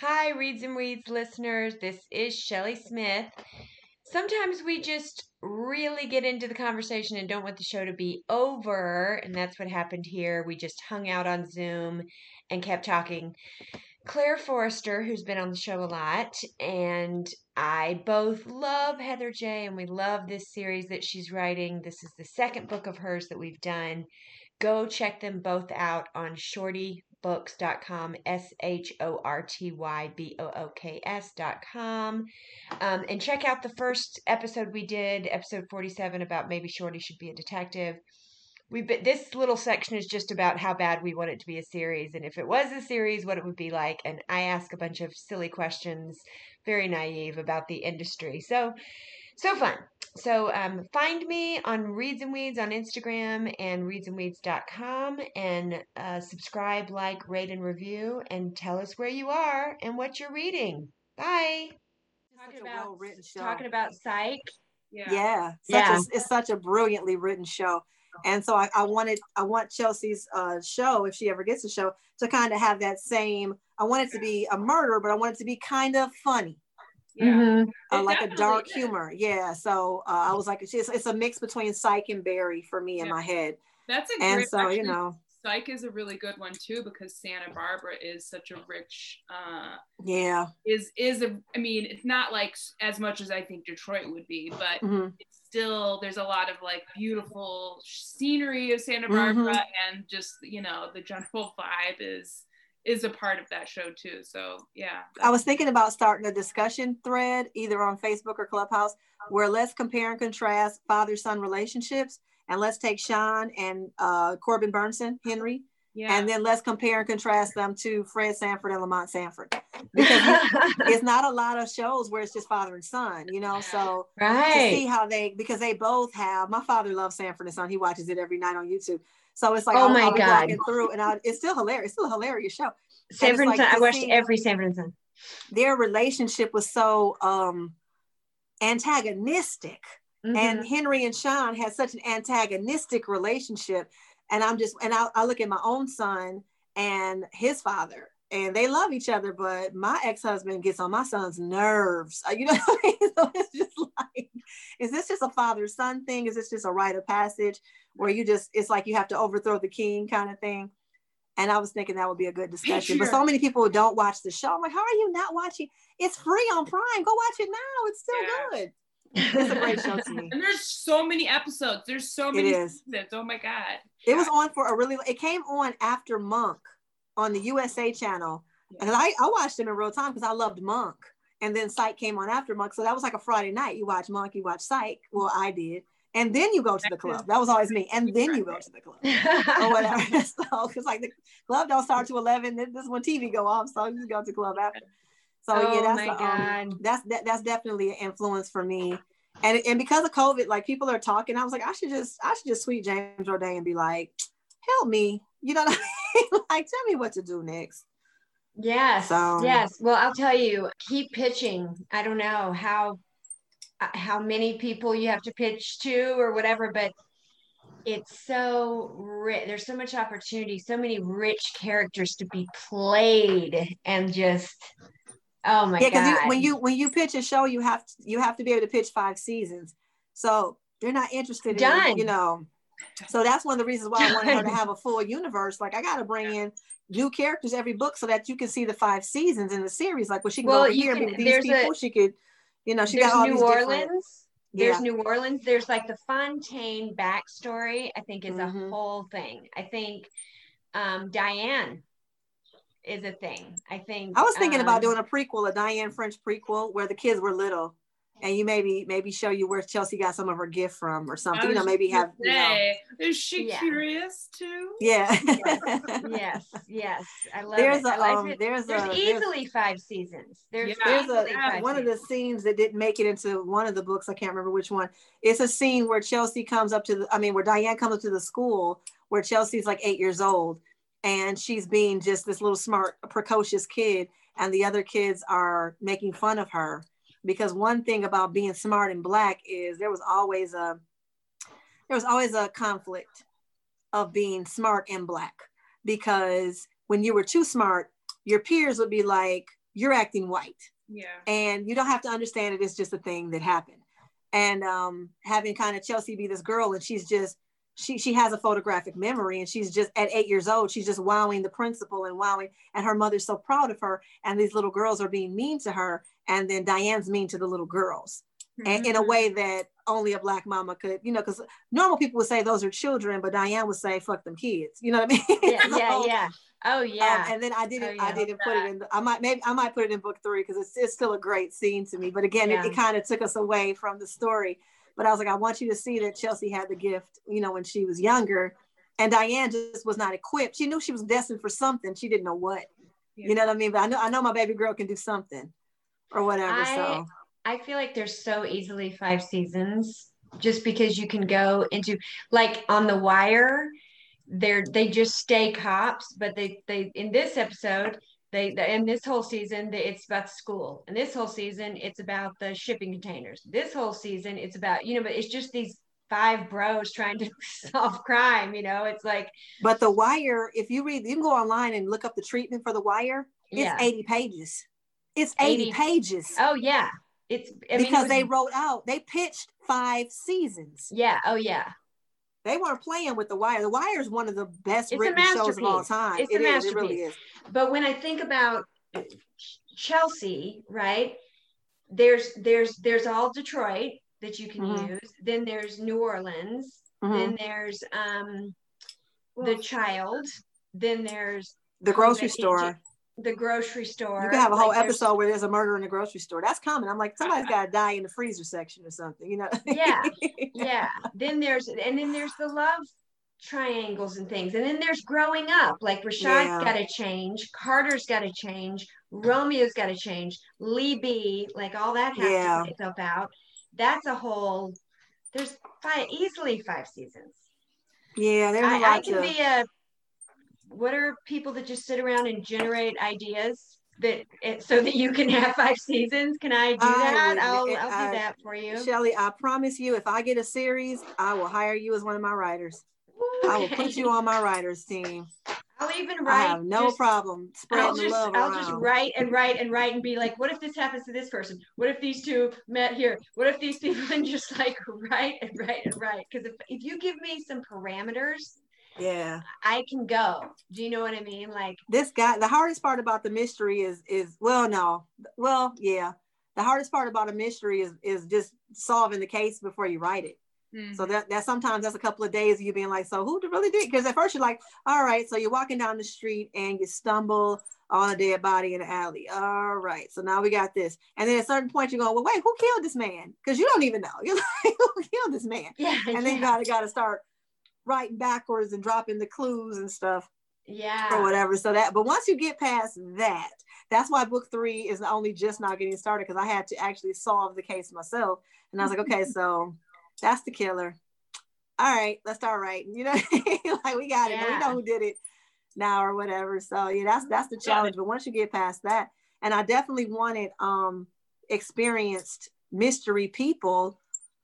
Hi, Reads and Weeds listeners. This is Shelly Smith. Sometimes we just really get into the conversation and don't want the show to be over. And that's what happened here. We just hung out on Zoom and kept talking. Claire Forrester, who's been on the show a lot, and I both love Heather J, and we love this series that she's writing. This is the second book of hers that we've done. Go check them both out on shortybooks.com, S H O R T Y B O O K S.com. Um, and check out the first episode we did, episode 47, about maybe Shorty should be a detective we've been this little section is just about how bad we want it to be a series and if it was a series what it would be like and i ask a bunch of silly questions very naive about the industry so so fun so um, find me on reads and weeds on instagram and readsandweeds.com and uh, subscribe like rate and review and tell us where you are and what you're reading bye talking about, show. talking about psych yeah, yeah, yeah. A, it's such a brilliantly written show and so I, I wanted I want Chelsea's uh, show if she ever gets a show to kind of have that same. I want it to be a murder, but I want it to be kind of funny. Yeah, mm-hmm. uh, like a dark is. humor. Yeah. So uh, I was like, it's, it's a mix between Psych and Barry for me yeah. in my head. That's a and so actually, you know Psych is a really good one too because Santa Barbara is such a rich. Uh, yeah. Is is a I mean it's not like as much as I think Detroit would be, but mm-hmm. it's still there's a lot of like beautiful scenery of Santa Barbara mm-hmm. and just you know the general vibe is is a part of that show too. So yeah. I was thinking about starting a discussion thread either on Facebook or Clubhouse where let's compare and contrast father son relationships and let's take Sean and uh, Corbin Bernsen, Henry, yeah. and then let's compare and contrast them to Fred Sanford and Lamont Sanford. Because it's not a lot of shows where it's just father and son, you know. So right. to see how they because they both have my father loves Sanford and Son. He watches it every night on YouTube. So it's like oh I'll, my I'll god, through and I, it's still hilarious. It's still a hilarious show. Sanford like I watched every Sanford and Their relationship was so um antagonistic Mm-hmm. And Henry and Sean had such an antagonistic relationship. And I'm just, and I, I look at my own son and his father, and they love each other, but my ex-husband gets on my son's nerves. Uh, you know I mean? So it's just like, is this just a father-son thing? Is this just a rite of passage where you just, it's like you have to overthrow the king kind of thing? And I was thinking that would be a good discussion. But so many people don't watch the show. I'm like, how are you not watching? It's free on Prime. Go watch it now. It's still yeah. good. It's a great show to me. And there's so many episodes. There's so many it is. seasons. Oh my god. It was on for a really. It came on after Monk on the USA channel, and I I watched him in real time because I loved Monk. And then Psych came on after Monk, so that was like a Friday night. You watch Monk, you watch Psych. Well, I did. And then you go to the club. That was always me. And then you go to the club or whatever. so, because like the club don't start to 11. This is when TV go off. So you just go to the club after. So oh yeah, that's a, um, that's that, that's definitely an influence for me. And and because of COVID, like people are talking, I was like, I should just I should just tweet James Roday and be like, help me. You know what I mean? like tell me what to do next. Yes. So, yes. Well, I'll tell you, keep pitching. I don't know how uh, how many people you have to pitch to or whatever, but it's so rich. There's so much opportunity, so many rich characters to be played, and just Oh my god. yeah, because when you when you pitch a show, you have to you have to be able to pitch five seasons. So they're not interested Done. in you know. So that's one of the reasons why I wanted her to have a full universe. Like I got to bring in new characters every book so that you can see the five seasons in the series. Like when she can well, go here can, with these people, a, she could, you know, she got all New Orleans. Different, there's yeah. New Orleans. There's like the Fontaine backstory. I think is mm-hmm. a whole thing. I think um, Diane is a thing. I think I was thinking um, about doing a prequel, a Diane French prequel, where the kids were little, and you maybe maybe show you where Chelsea got some of her gift from or something. You know, maybe have. You know, is she yeah. curious too? Yeah. yes, yes, I love there's it. A, um, there's there's a, easily there's, five seasons. There's, yeah. there's a one seasons. of the scenes that didn't make it into one of the books. I can't remember which one. It's a scene where Chelsea comes up to the. I mean, where Diane comes up to the school where Chelsea's like eight years old and she's being just this little smart, precocious kid, and the other kids are making fun of her. Because one thing about being smart and black is there was always a there was always a conflict of being smart and black. Because when you were too smart, your peers would be like, you're acting white. Yeah. And you don't have to understand it. It's just a thing that happened. And um, having kind of Chelsea be this girl, and she's just she she has a photographic memory, and she's just at eight years old, she's just wowing the principal and wowing, and her mother's so proud of her, and these little girls are being mean to her, and then Diane's mean to the little girls, mm-hmm. and in a way that only a black mama could, you know, because normal people would say those are children, but Diane would say, "Fuck them kids," you know what I mean? Yeah, yeah, yeah. Oh um, yeah. Um, and then I didn't, oh, yeah. I didn't put it in. I might, maybe I might put it in book three because it's, it's still a great scene to me. But again, yeah. it, it kind of took us away from the story. But I was like, I want you to see that Chelsea had the gift, you know, when she was younger, and Diane just was not equipped. She knew she was destined for something. She didn't know what. Yeah. You know what I mean? But I know, I know my baby girl can do something, or whatever. I, so I feel like there's so easily five seasons just because you can go into like on the wire they're they just stay cops but they they in this episode they and this whole season it's about school. And this whole season it's about the shipping containers. This whole season it's about you know but it's just these five bros trying to solve crime you know? It's like but the wire if you read you can go online and look up the treatment for the wire. It's yeah. 80 pages. It's 80, 80 pages. Oh yeah. It's I mean, because it was, they wrote out they pitched five seasons. Yeah. Oh yeah they weren't playing with The Wire. The Wire is one of the best it's written shows of all time. It's it a is, masterpiece. It really is. But when I think about Chelsea, right? There's there's there's all Detroit that you can mm-hmm. use. Then there's New Orleans. Mm-hmm. Then there's um the child. Then there's the grocery store the grocery store. You can have a whole like episode where there's a murder in the grocery store. That's common. I'm like, uh-huh. somebody's got to die in the freezer section or something, you know? yeah, yeah. Then there's and then there's the love triangles and things, and then there's growing up. Like Rashad's yeah. got to change, Carter's got to change, Romeo's got to change, Lee B, like all that has yeah. to play itself out. That's a whole. There's five easily five seasons. Yeah, there's I, I can to... be a what are people that just sit around and generate ideas that so that you can have five seasons? Can I do that? I will I'll, I'll do that for you. Shelly, I promise you, if I get a series, I will hire you as one of my writers. Okay. I will put you on my writers team. I'll even write. I have no just, problem I'll just, love I'll around. just write and write and write and be like, what if this happens to this person? What if these two met here? What if these people and just like write and write and write? Because if, if you give me some parameters, yeah. I can go. Do you know what i mean? Like this guy the hardest part about the mystery is is well no. Well yeah. The hardest part about a mystery is is just solving the case before you write it. Mm-hmm. so that that sometimes that's a couple of days of you being like so who really did? Because at first you're like all right so you're walking down the street and you stumble on a dead body in the alley. All right so now we got this. And then at a certain point you go well wait who killed this man? Because you don't even know. You're like who killed this man? Yeah and yeah. then you gotta gotta start writing backwards and dropping the clues and stuff. Yeah. Or whatever. So that, but once you get past that, that's why book three is only just now getting started because I had to actually solve the case myself. And I was like, okay, so that's the killer. All right, let's start writing. You know, like we got it. Yeah. We know who did it now or whatever. So yeah, that's that's the challenge. But once you get past that, and I definitely wanted um experienced mystery people.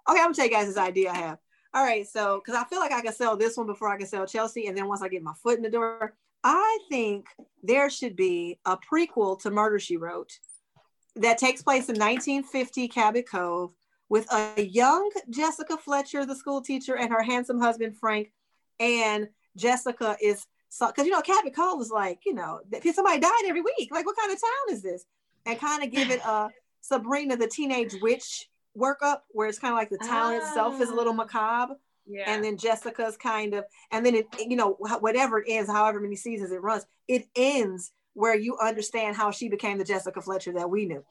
Okay, I'm gonna tell you guys this idea I have all right, so because I feel like I can sell this one before I can sell Chelsea, and then once I get my foot in the door, I think there should be a prequel to Murder She Wrote that takes place in 1950 Cabot Cove with a young Jessica Fletcher, the school teacher, and her handsome husband Frank. And Jessica is because you know Cabot Cove is like you know somebody died every week. Like what kind of town is this? And kind of give it a Sabrina the Teenage Witch workup where it's kind of like the town itself is a little ah. macabre. Yeah. And then Jessica's kind of, and then it, you know, whatever it ends, however many seasons it runs, it ends where you understand how she became the Jessica Fletcher that we knew.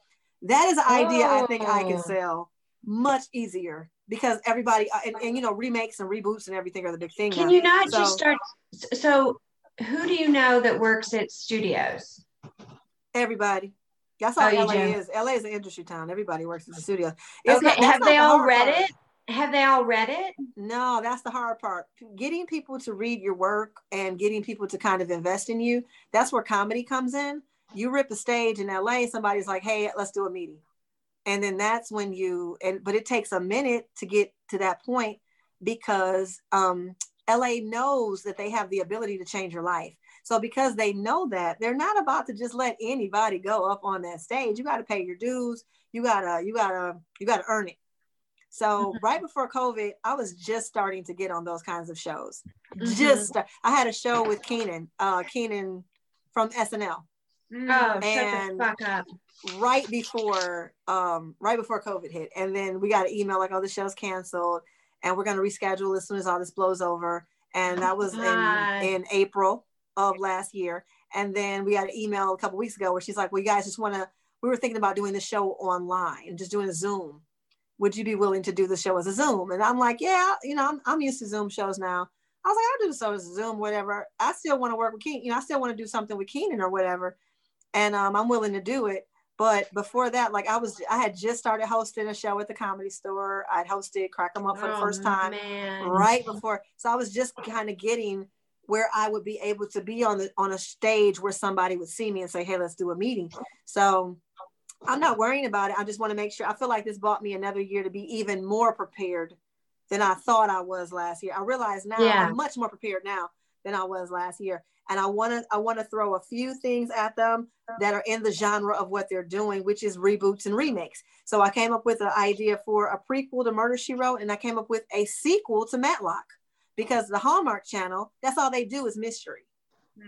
That is an oh. idea I think I can oh. sell much easier because everybody, uh, and, and, you know, remakes and reboots and everything are the big thing. Can now. you not so, just start? So, who do you know that works at studios? Everybody. That's how oh, LA is. LA is an industry town. Everybody works at the studio. It's okay. Not, Have they the all read part. it? Have they all read it? No, that's the hard part. Getting people to read your work and getting people to kind of invest in you. That's where comedy comes in. You rip a stage in LA, somebody's like, hey, let's do a meeting. And then that's when you, and but it takes a minute to get to that point because um, LA knows that they have the ability to change your life. So because they know that, they're not about to just let anybody go up on that stage. You got to pay your dues. You gotta, you gotta, you gotta earn it. So mm-hmm. right before COVID, I was just starting to get on those kinds of shows. Mm-hmm. Just I had a show with Keenan, uh, Kenan from SNL. Mm. Oh, and shut the fuck up. Right before, um, right before COVID hit, and then we got an email like, "Oh, the show's canceled, and we're gonna reschedule as soon as all this blows over." And that was in in April of last year. And then we got an email a couple weeks ago where she's like, "Well, you guys just want to." We were thinking about doing the show online and just doing a Zoom. Would you be willing to do the show as a Zoom? And I'm like, yeah, you know, I'm, I'm used to Zoom shows now. I was like, I'll do the show as a Zoom, whatever. I still want to work with Kenan. You know, I still want to do something with Kenan or whatever and um, I'm willing to do it. But before that, like I was, I had just started hosting a show at the comedy store. I'd hosted Crack 'em Up for oh, the first time, man. right before. So I was just kind of getting where I would be able to be on the on a stage where somebody would see me and say, "Hey, let's do a meeting." So I'm not worrying about it. I just want to make sure. I feel like this bought me another year to be even more prepared than I thought I was last year. I realize now yeah. I'm much more prepared now than I was last year and I want to I want to throw a few things at them that are in the genre of what they're doing, which is reboots and remakes. So I came up with an idea for a prequel to Murder She Wrote, and I came up with a sequel to Matlock because the Hallmark Channel that's all they do is mystery.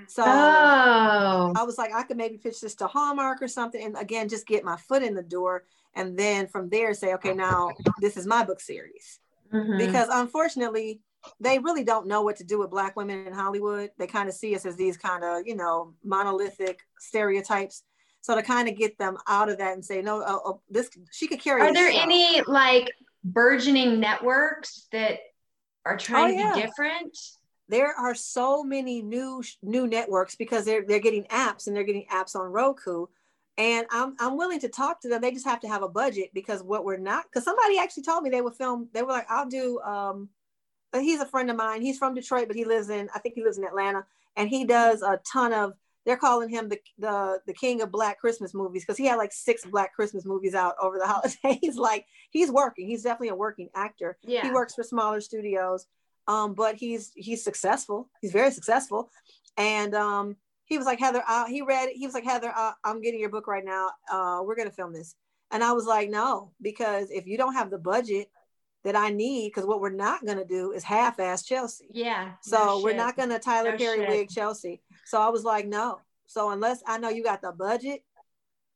So oh. I was like, I could maybe pitch this to Hallmark or something, and again, just get my foot in the door, and then from there say, okay, now this is my book series. Mm-hmm. Because unfortunately, they really don't know what to do with black women in Hollywood. They kind of see us as these kind of, you know, monolithic stereotypes. So to kind of get them out of that and say, no, uh, uh, this she could carry. Are there show. any like burgeoning networks that are trying oh, yeah. to be different? There are so many new new networks because they're they're getting apps and they're getting apps on Roku. And I'm I'm willing to talk to them. They just have to have a budget because what we're not because somebody actually told me they would film. They were like, I'll do um he's a friend of mine. He's from Detroit, but he lives in, I think he lives in Atlanta, and he does a ton of. They're calling him the the the king of Black Christmas movies because he had like six Black Christmas movies out over the holidays. like he's working. He's definitely a working actor. Yeah. He works for smaller studios, um, but he's he's successful. He's very successful, and um, he was like Heather. Uh, he read. He was like Heather. Uh, I'm getting your book right now. Uh, we're gonna film this, and I was like, no, because if you don't have the budget that I need because what we're not going to do is half-ass Chelsea. Yeah. So no we're not going to Tyler no Perry shit. wig Chelsea. So I was like, no. So unless I know you got the budget,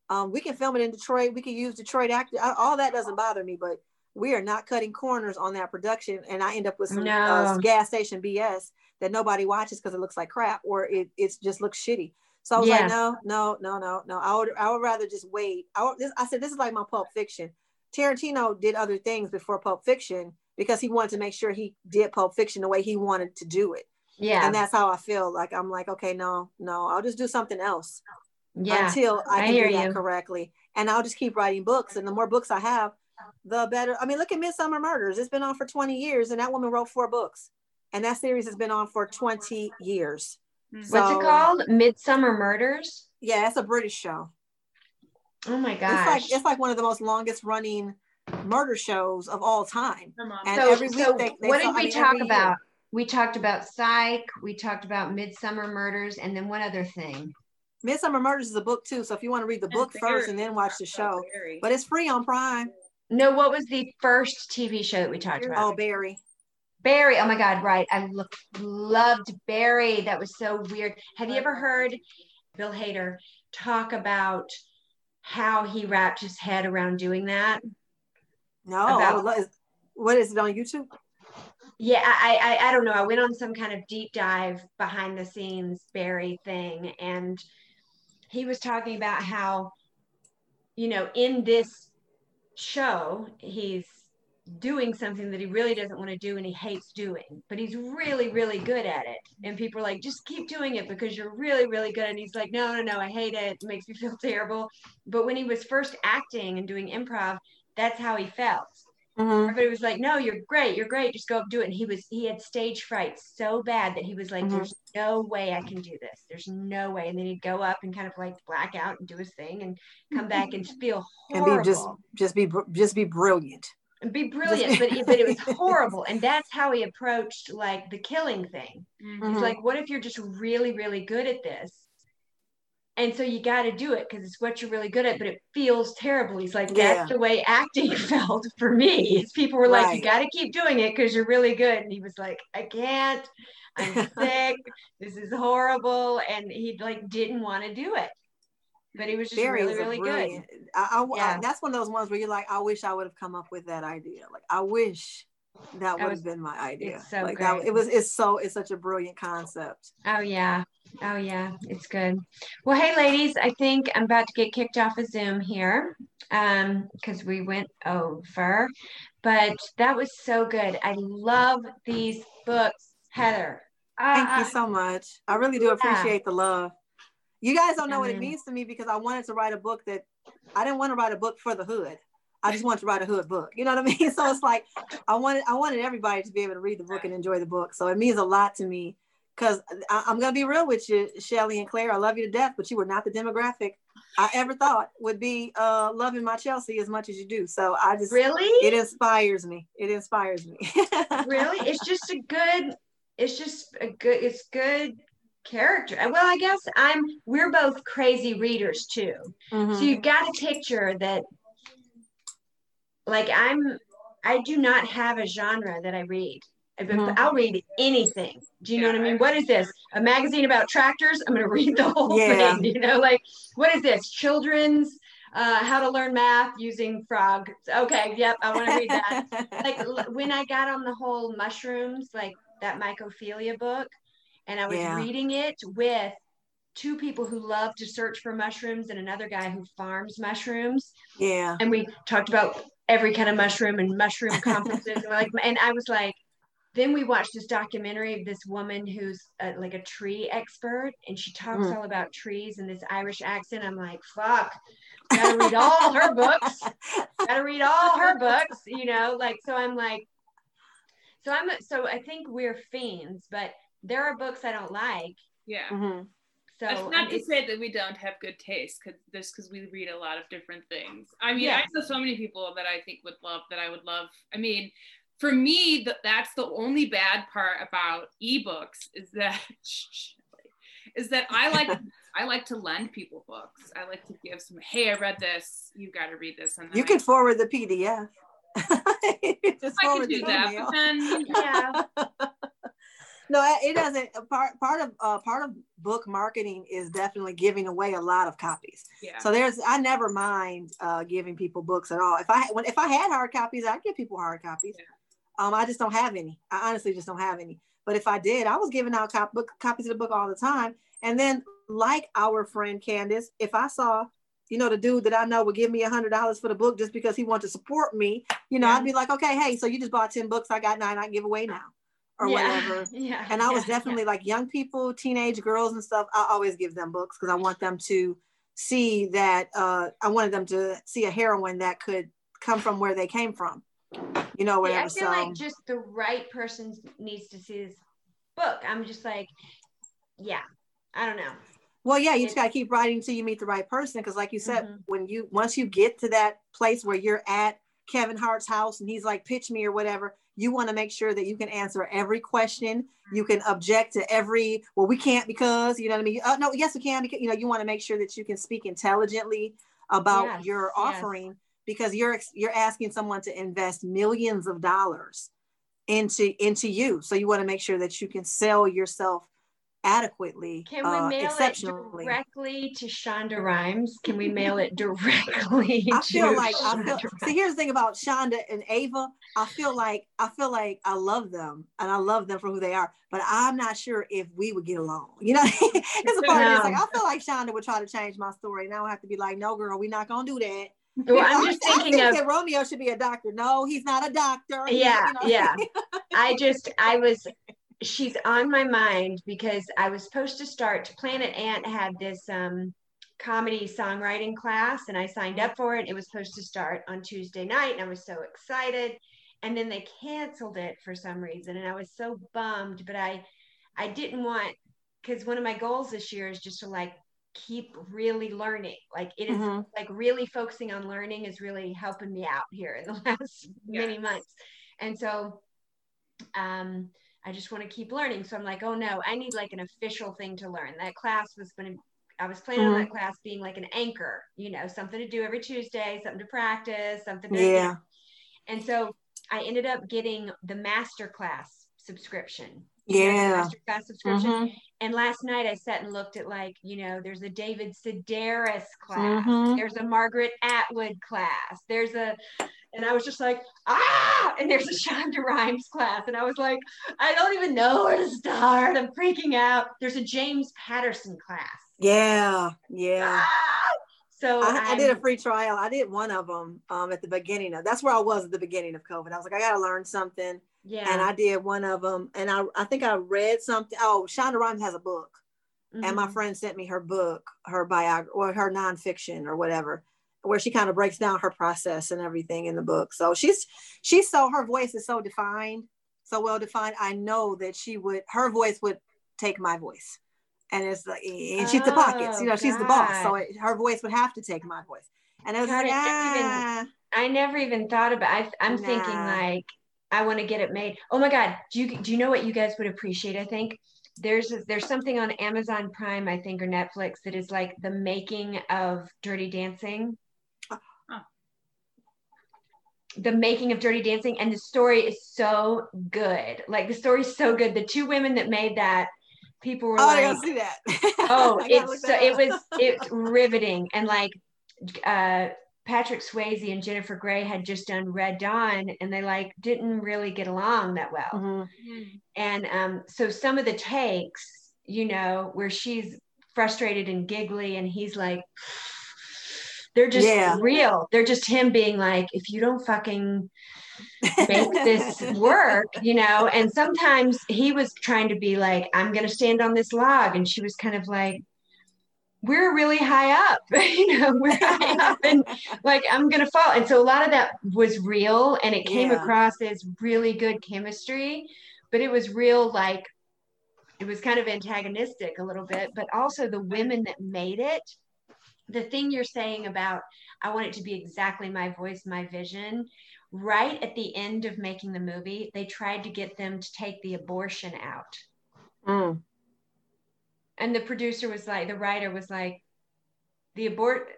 um, we can film it in Detroit. We can use Detroit actor. All that doesn't bother me, but we are not cutting corners on that production, and I end up with some no. uh, gas station BS that nobody watches because it looks like crap or it it just looks shitty. So I was yeah. like, no, no, no, no, no. I would I would rather just wait. I, would, this, I said this is like my Pulp Fiction. Tarantino did other things before Pulp Fiction because he wanted to make sure he did Pulp Fiction the way he wanted to do it. Yeah. And that's how I feel. Like I'm like, okay, no, no, I'll just do something else. Yeah. Until I, I can do that you. correctly. And I'll just keep writing books. And the more books I have, the better. I mean, look at Midsomer Murders. It's been on for 20 years, and that woman wrote four books. And that series has been on for 20 years. What's so, it called? Midsomer Murders? Yeah, it's a British show. Oh my gosh. It's like it's like one of the most longest running murder shows of all time. And so, every week so they, they what did we I mean, talk about? Year. We talked about Psych, we talked about midsomer Murders, and then one other thing. midsomer Murders is a book too. So if you want to read the book first and then watch the show, but it's free on Prime. No, what was the first TV show that we talked about? Oh, Barry. Barry. Oh my God, right. I look, loved Barry. That was so weird. Have you ever heard Bill Hader talk about how he wrapped his head around doing that. No, about, what is it on YouTube? Yeah, I, I I don't know. I went on some kind of deep dive behind the scenes Barry thing, and he was talking about how, you know, in this show, he's doing something that he really doesn't want to do and he hates doing, but he's really, really good at it. And people are like, just keep doing it because you're really, really good. And he's like, no, no, no, I hate it. It makes me feel terrible. But when he was first acting and doing improv, that's how he felt. Mm-hmm. Everybody was like, no, you're great. You're great. Just go up do it. And he was, he had stage fright so bad that he was like, mm-hmm. there's no way I can do this. There's no way. And then he'd go up and kind of like black out and do his thing and come back and feel horrible. And be just, just be, just be brilliant And be brilliant, but but it was horrible, and that's how he approached like the killing thing. Mhm. He's like, what if you're just really, really good at this? And so you got to do it because it's what you're really good at, but it feels terrible. He's like, Yeah. that's the way acting felt for me. Is people were like, you got to keep doing it because you're really good. And he was like, I can't. I'm sick. this is horrible. And he like didn't want to do it, but he was just Barry really, really good. brilliant. I, I, I- Yeah. that's one of those ones where you're like, I wish I would have come up with that idea. Like, I wish that would have been my idea. so like that, it was. It's so. It's such a brilliant concept. Oh yeah. Oh yeah, it's good. Well, hey ladies, I think I'm about to get kicked off of Zoom here um because we went over. But that was so good. I love these books, Heather. Thank Ah, you so much. I really do yeah. appreciate the love. You guys don't know what it Mhm. means to me because I wanted to write a book that I didn't want to write a book for the hood. I just wanted to write a hood book. You know what I mean? So it's like I wanted I wanted everybody to be able to read the book and enjoy the book. So it means a lot to me because I'm gonna be real with you, Shelly and Claire. I love you to death, but you were not the demographic I ever thought would be uh, loving my Chelsea as much as you do. So I just really? it inspires me. It inspires me. really? It's just a good, it's just a good, it's good character. Well, I guess I'm, we're both crazy readers too. So Mhm. you've got a picture that, like I'm, I do not have a genre that I read. Mhm. I'll read anything. Do you know what I mean? What is this? A magazine about tractors? I'm going to read the whole Yeah. thing. You know, like what is this? Children's uh, how to learn math using frog. Okay, yep, I want to read that. like l- when I got on the whole mushrooms, like that mycophilia book, and I was Yeah. reading it with two people who love to search for mushrooms and another guy who farms mushrooms. yeah. And we talked about every kind of mushroom and mushroom conferences. and, we're like, and I was like, then we watched this documentary of this woman who's uh like a tree expert, and she talks Mm. all about trees in this Irish accent. I'm like, fuck, gotta read all her books gotta read all her books, you know, like so I'm like so I'm so I think we're fiends, but there are books I don't like. Yeah. Mhm. So That's not to say that we don't have good taste, because just because we read a lot of different things. I mean, Yeah. I know so many people that I think would love that I would love. I mean, for me, th- that's the only bad part about ebooks is that is that I like I like to lend people books. I like to give some. Hey, I read this. You got to read this. And then You I- can forward the PDF. Just I forward can do the that, but then yeah. No, it- it doesn't. Part part of uh, part of book marketing is definitely giving away a lot of copies. yeah. So there's I never mind uh, giving people books at all. If I when if I had hard copies, I'd give people hard copies. Um, I just don't have any. I honestly just don't have any. But if I did, I was giving out cop- book, copies of the book all the time. And then, like our friend Candace, if I saw, you know, the dude that I know would give me a hundred dollars for the book just because he wanted to support me, you know, Yeah. I'd be like, okay, hey, so you just bought ten books, I got nine, I can give away now, or yeah. whatever. Yeah. And I was yeah, definitely like young people, teenage girls and stuff. I always give them books because I want them to see that uh, I wanted them to see a heroine that could come from where they came from, you know, whatever. See, I feel like just the right person needs to see this book. I'm just like, yeah, I don't know. Well, yeah, you just gotta keep writing until you meet the right person. Because, like you said, Mhm. when you once you get to that place where you're at Kevin Hart's house and he's like, pitch me or whatever, you want to make sure that you can answer every question. You can object to every. Well, we can't because you know what I mean. Uh, no, yes, we can. Because, you know, you want to make sure that you can speak intelligently about Yes, your yes. Because you're you're asking someone to invest millions of dollars into into you. So you want to make sure that you can sell yourself adequately, Can we uh, mail it directly to Shonda Rhimes? Can we mail it directly? I feel to like I feel, see here's the thing about Shonda and Ava. I feel like I feel like I love them and I love them for who they are, but I'm not sure if we would get along. You know, it's a part of me. It's like I feel like Shonda would try to change my story, and I would have to be like, "No, girl, we're not gonna do that." Well, I'm just thinking think of that Romeo should be a doctor. No, he's not a doctor. Yeah, you know. yeah. I just I was she's on my mind because I was supposed to start Planet Ant had this um comedy songwriting class and I signed up for it. It was supposed to start on Tuesday night and I was so excited. And then they canceled it for some reason and I was so bummed, but I I didn't want because one of my goals this year is just to like keep really learning. Like it is, Mhm. like really focusing on learning is really helping me out here in the last many months. And so um I just want to keep learning. So I'm like, oh no, I need like an official thing to learn. That class was going to I was planning on Mhm. that class being like an anchor, you know, something to do every Tuesday, something to practice, something to Yeah. and so I ended up getting the master class subscription. You know, the Yeah. master class subscription. Mhm. And last night I sat and looked at like, you know, there's a David Sedaris class, Mhm. there's a Margaret Atwood class, there's a, and I was just like, ah, and there's a Shonda Rhimes class. And I was like, I don't even know where to start. I'm freaking out. There's a James Patterson class. Yeah. Yeah. Ah! So I, I did a free trial. I did one of them um, at the beginning of. That's where I was at the beginning of COVID. I was like, I gotta learn something, yeah. and I did one of them. And I, I think I read something. Oh, Shonda Rhimes has a book, and my Mhm. friend sent me her book, her biography, or her nonfiction, or whatever, where she kind of breaks down her process and everything in the book. So she's she's so her voice is so defined, so well defined. I know that she would her voice would take my voice, and it's like and she's the pockets, you know, she's the boss, so it, her voice would have to take my voice. And I was God, like, I even- ah, I never even thought about. I, I'm thinking like I want to get it made. Oh my God, do you do you know what you guys would appreciate? I think there's there's something on Amazon Prime, I think, or Netflix that is like the making of Dirty Dancing. Huh. The making of Dirty Dancing, and the story is so good. Like the story is so good. The two women that made that, people were oh, I like, gotta see that. oh I gotta look it's so, that it was it's riveting and like uh patrick swayze and jennifer grey had just done red dawn and they like didn't really get along that well Mhm. and um so some of the takes you know where she's frustrated and giggly and he's like they're just Yeah. real they're just him being like if you don't fucking make this work, you know. And sometimes he was trying to be like, I'm going to stand on this log. And she was kind of like, we're really high up, you know, we're high up and like, I'm going to fall. And so a lot of that was real and it came Yeah. across as really good chemistry, but it was real, like, it was kind of antagonistic a little bit, but also the women that made it. The thing you're saying about, I want it to be exactly my voice, my vision right at the end of making the movie, they tried to get them to take the abortion out. Mm. And the producer was like, the writer was like, the abort.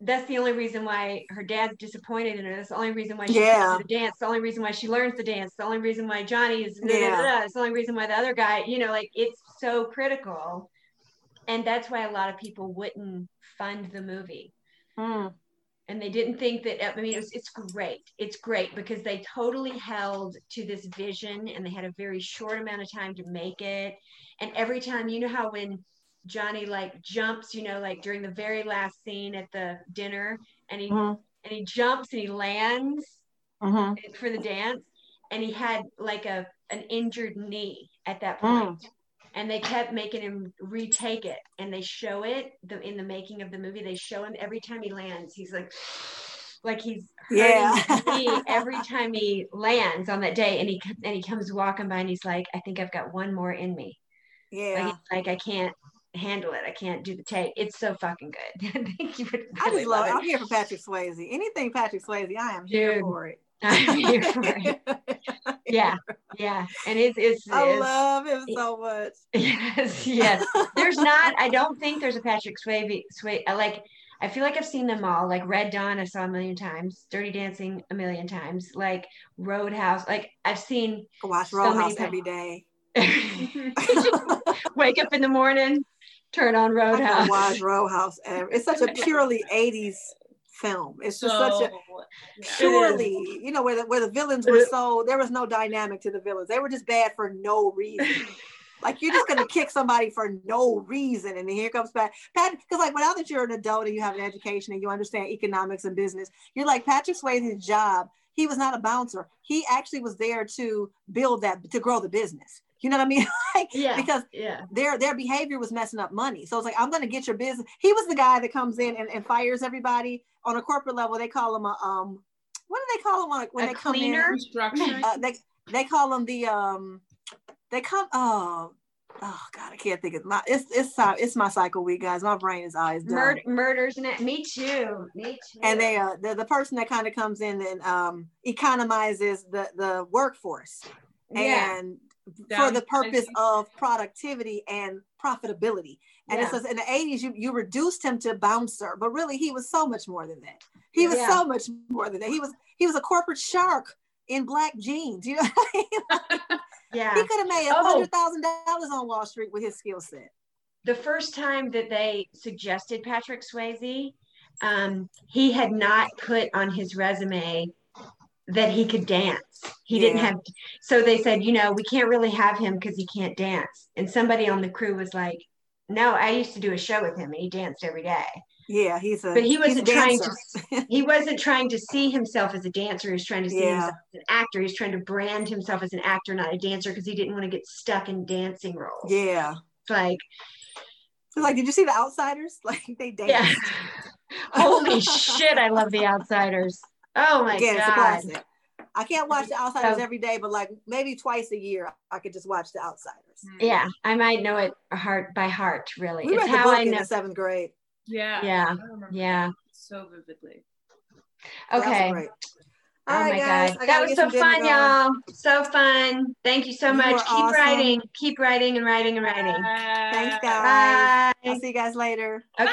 That's the only reason why her dad's disappointed in her. That's the only reason why she Yeah. the dance. The only reason why she learns the dance. The only reason why Johnny is. Yeah. It's the only reason why the other guy. You know, like it's so critical, and that's why a lot of people wouldn't fund the movie. Mm. And they didn't think that i mean it was, it's great it's great because they totally held to this vision and they had a very short amount of time to make it and every time you know how when johnny like jumps you know like during the very last scene at the dinner and he Mhm. and he jumps and he lands Mhm. for the dance and he had like a an injured knee at that Mm. And they kept making him retake it and they show it the, in the making of the movie they show him every time he lands he's like like he's Yeah. every time he lands on that day and he and he comes walking by and he's like i think i've got one more in me like, Yeah. he's like i can't handle it i can't do the take it's so fucking good i think you would I just love it. love I'm here for Patrick Swayze. Anything Patrick Swayze, I am here for it. i'm here for it yeah yeah and it's it's, I it's love him so much. Yes, yes. There's not. I don't think there's a Patrick Swayze. Sway. I like. I feel like I've seen them all. Like Red Dawn, I saw a million times. Dirty Dancing, a million times. Like Roadhouse. Like I've seen. I watch So Roadhouse every day. Wake up in the morning, turn on Roadhouse. can watch Roadhouse. Every, it's such a purely 80s film. It's just so, such a yeah. purely, you know, where the, where the villains were so, there was no dynamic to the villains. They were just bad for no reason. Like you're just gonna kick somebody for no reason, and then here comes Pat. Pat, because like now that you're an adult and you have an education and you understand economics and business, you're like Patrick Swayze's job. He was not a bouncer. He actually was there to build that to grow the business. You know what I mean? like, Yeah. Because Yeah. their their behavior was messing up money. So it's like I'm gonna get your business. He was the guy that comes in and, and fires everybody on a corporate level. They call him a um, what do they call him on when A they come cleaner? in? restructuring. Uh, they they call them the um, they come oh oh god, I can't think of my it's it's it's my cycle week, guys. My brain is always done. Murder, murders and me too, me too. And they uh the, the person that kind of comes in and um economizes the the workforce yeah. and for the purpose of productivity and profitability. And Yeah. it says in the 80s, you, you reduced him to bouncer, but really he was so much more than that. He was Yeah. so much more than that. He was he was a corporate shark in black jeans. You know, what I mean? yeah. he could have made a Oh. hundred thousand dollars on Wall Street with his skill set. the first time that they suggested Patrick Swayze, um, he had not put on his resume that he could dance. He didn't have, so they said, you know, we can't really have him because he can't dance. And somebody on the crew was like, no, I used to do a show with him and he danced every day. Yeah, he's a But he wasn't trying to, he wasn't trying to see himself as a dancer. He was trying to see Yeah. himself as an actor. He was trying to brand himself as an actor, not a dancer, because he didn't want to get stuck in dancing roles. Yeah. It's like, like, did you see the outsiders? Like they danced. Yeah. Holy shit, I love the outsiders. Oh my Again, it's a god. classic. I can't watch the outsiders So- every day, but like maybe twice a year, I could just watch the outsiders. Yeah, I might know it heart by heart, really. We it's read the how book I in know. the seventh grade. Yeah. Yeah, yeah. so vividly. That was Okay. Oh All right, my guys, god. That was so fun, going. y'all. So fun. Thank you so You much. Keep awesome. writing. Keep writing and writing and writing. Thanks, guys. Bye. I'll see you guys later. Okay.